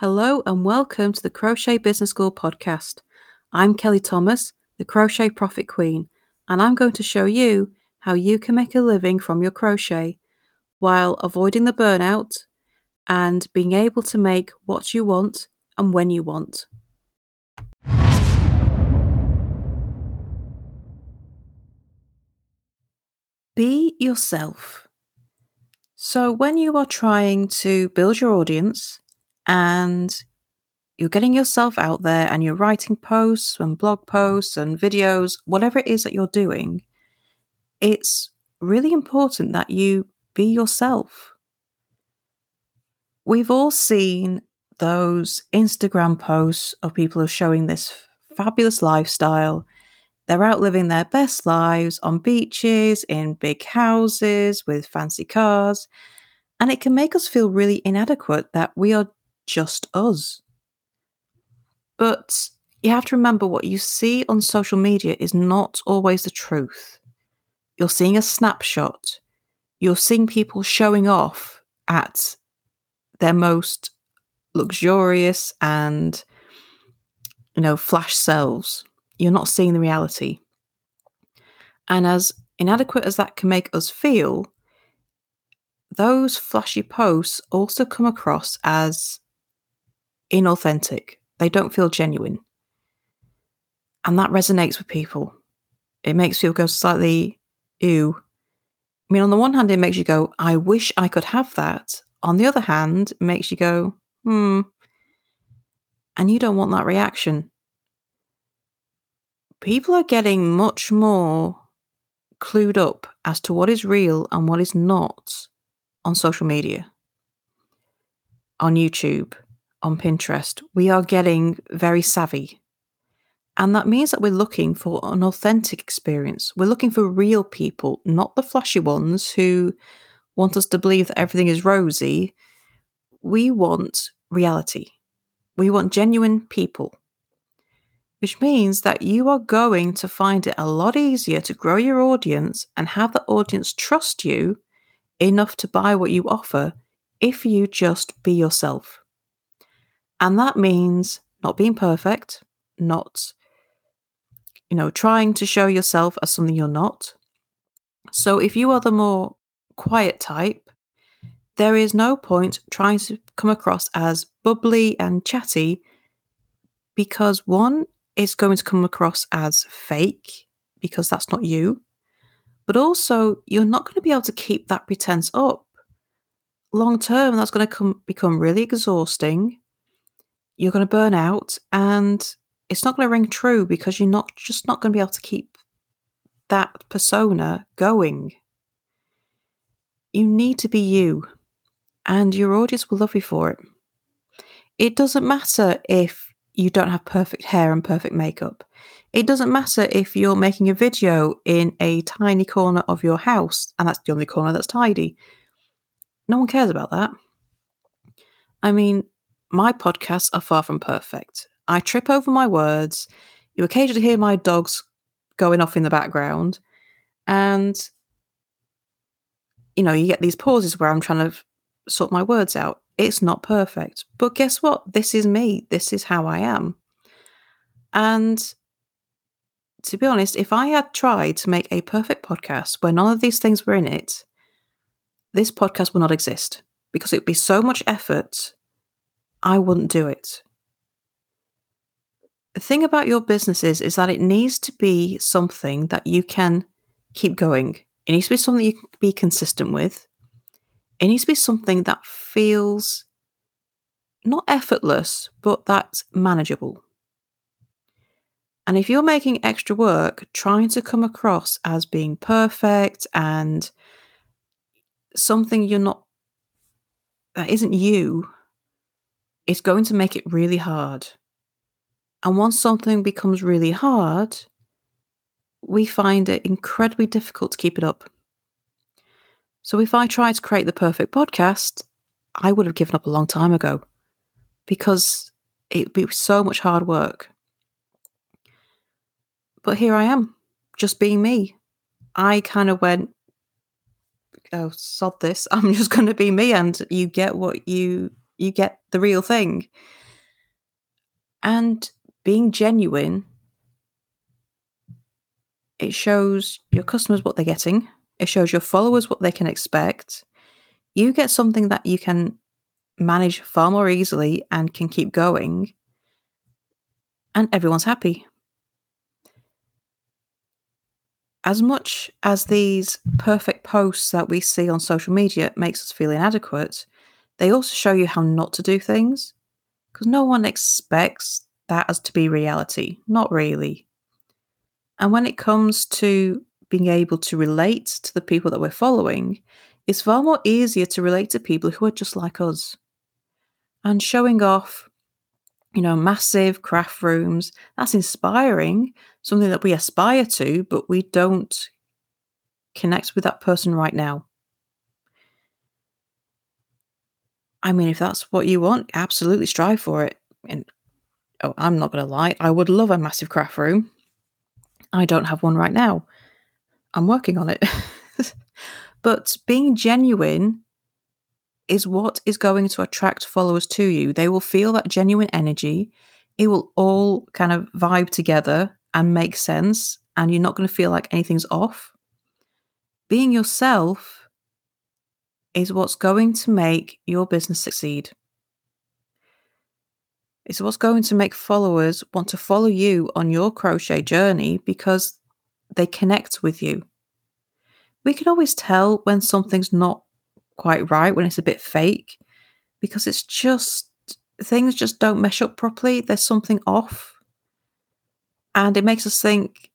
Hello and welcome to the Crochet Business School podcast. I'm Kelly Thomas, the Crochet Profit Queen, and I'm going to show you how you can make a living from your crochet while avoiding the burnout and being able to make what you want and when you want. Be yourself. So, when you are trying to build your audience and you're getting yourself out there and you're writing posts and blog posts and videos, whatever it is that you're doing, it's really important that you be yourself. We've all seen those Instagram posts of people who are showing this fabulous lifestyle they're out living their best lives on beaches, in big houses, with fancy cars. And it can make us feel really inadequate that we are just us. But you have to remember what you see on social media is not always the truth. You're seeing a snapshot, you're seeing people showing off at their most luxurious and, you know, flash selves you're not seeing the reality. And as inadequate as that can make us feel, those flashy posts also come across as inauthentic. They don't feel genuine. And that resonates with people. It makes people go slightly, ew. I mean, on the one hand, it makes you go, I wish I could have that. On the other hand, it makes you go, hmm. And you don't want that reaction people are getting much more clued up as to what is real and what is not on social media, on YouTube, on Pinterest. We are getting very savvy. And that means that we're looking for an authentic experience. We're looking for real people, not the flashy ones who want us to believe that everything is rosy. We want reality. We want genuine people which means that you are going to find it a lot easier to grow your audience and have the audience trust you enough to buy what you offer if you just be yourself. And that means not being perfect, not you know, trying to show yourself as something you're not. So if you are the more quiet type, there is no point trying to come across as bubbly and chatty because one, it's going to come across as fake because that's not you. But also, you're not going to be able to keep that pretense up. Long term, that's going to come, become really exhausting. You're going to burn out and it's not going to ring true because you're not just not going to be able to keep that persona going. You need to be you, and your audience will love you for it. It doesn't matter if you don't have perfect hair and perfect makeup. It doesn't matter if you're making a video in a tiny corner of your house and that's the only corner that's tidy. No one cares about that. I mean, my podcasts are far from perfect. I trip over my words. You occasionally hear my dogs going off in the background. And, you know, you get these pauses where I'm trying to sort my words out. It's not perfect. But guess what? This is me. This is how I am. And to be honest, if I had tried to make a perfect podcast where none of these things were in it, this podcast would not exist because it would be so much effort. I wouldn't do it. The thing about your business is, is that it needs to be something that you can keep going. It needs to be something you can be consistent with. It needs to be something that feels not effortless, but that's manageable. And if you're making extra work trying to come across as being perfect and something you're not, that isn't you, it's going to make it really hard. And once something becomes really hard, we find it incredibly difficult to keep it up. So if I tried to create the perfect podcast, I would have given up a long time ago because it'd be so much hard work. But here I am, just being me. I kind of went, oh, sod this. I'm just going to be me. And you get what you you get the real thing. And being genuine, it shows your customers what they're getting, it shows your followers what they can expect. You get something that you can manage far more easily and can keep going, and everyone's happy. As much as these perfect posts that we see on social media makes us feel inadequate, they also show you how not to do things because no one expects that as to be reality. Not really. And when it comes to being able to relate to the people that we're following, it's far more easier to relate to people who are just like us. And showing off, you know, massive craft rooms, that's inspiring, something that we aspire to, but we don't connect with that person right now. I mean, if that's what you want, absolutely strive for it. And oh, I'm not going to lie, I would love a massive craft room. I don't have one right now. I'm working on it. but being genuine is what is going to attract followers to you. They will feel that genuine energy. It will all kind of vibe together and make sense, and you're not going to feel like anything's off. Being yourself is what's going to make your business succeed. It's what's going to make followers want to follow you on your crochet journey because they connect with you. We can always tell when something's not quite right, when it's a bit fake, because it's just things just don't mesh up properly. There's something off. And it makes us think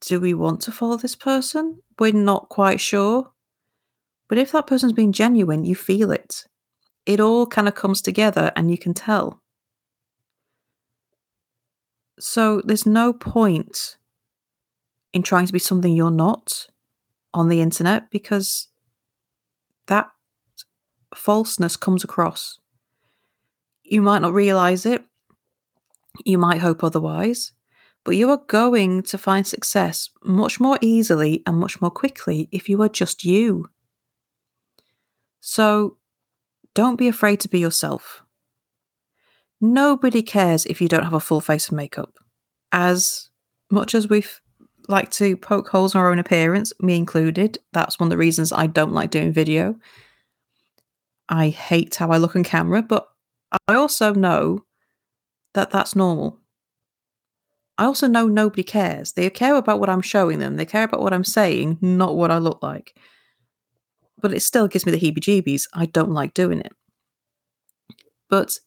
do we want to follow this person? We're not quite sure. But if that person's being genuine, you feel it. It all kind of comes together and you can tell. So there's no point in trying to be something you're not on the internet because that falseness comes across. You might not realize it, you might hope otherwise, but you are going to find success much more easily and much more quickly if you are just you. So don't be afraid to be yourself. Nobody cares if you don't have a full face of makeup. As much as we've like to poke holes in our own appearance, me included. That's one of the reasons I don't like doing video. I hate how I look on camera, but I also know that that's normal. I also know nobody cares. They care about what I'm showing them, they care about what I'm saying, not what I look like. But it still gives me the heebie jeebies. I don't like doing it. But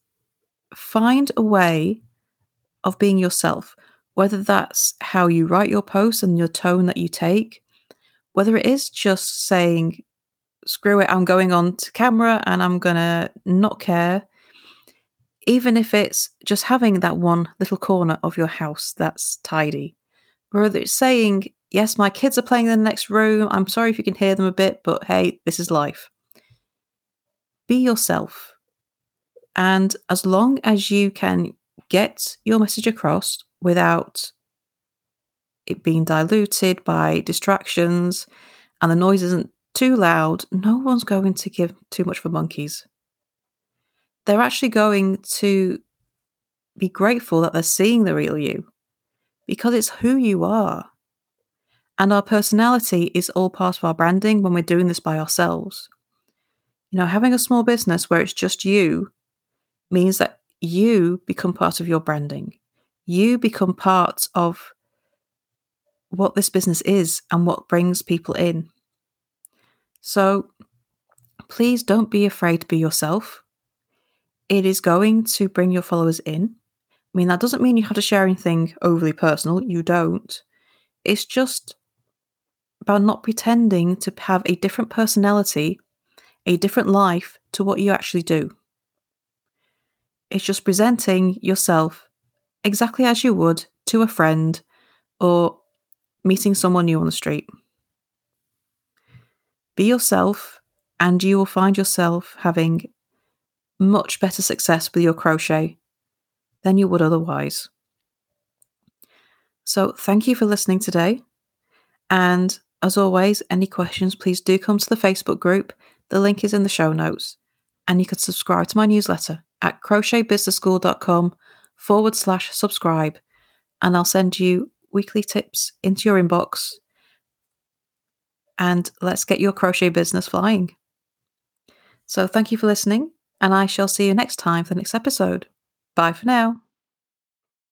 find a way of being yourself whether that's how you write your posts and your tone that you take, whether it is just saying, screw it, I'm going on to camera and I'm going to not care, even if it's just having that one little corner of your house that's tidy, whether it's saying, yes, my kids are playing in the next room, I'm sorry if you can hear them a bit, but hey, this is life. Be yourself. And as long as you can get your message across without it being diluted by distractions and the noise isn't too loud, no one's going to give too much for monkeys. They're actually going to be grateful that they're seeing the real you because it's who you are. And our personality is all part of our branding when we're doing this by ourselves. You know, having a small business where it's just you means that you become part of your branding you become part of what this business is and what brings people in. So please don't be afraid to be yourself. It is going to bring your followers in. I mean, that doesn't mean you have to share anything overly personal, you don't. It's just about not pretending to have a different personality, a different life to what you actually do. It's just presenting yourself exactly as you would to a friend or meeting someone new on the street. Be yourself, and you will find yourself having much better success with your crochet than you would otherwise. So, thank you for listening today. And as always, any questions, please do come to the Facebook group. The link is in the show notes. and you could subscribe to my newsletter at crochetbusinessschool.com forward slash subscribe. And I'll send you weekly tips into your inbox. And let's get your crochet business flying. So thank you for listening, and I shall see you next time for the next episode. Bye for now.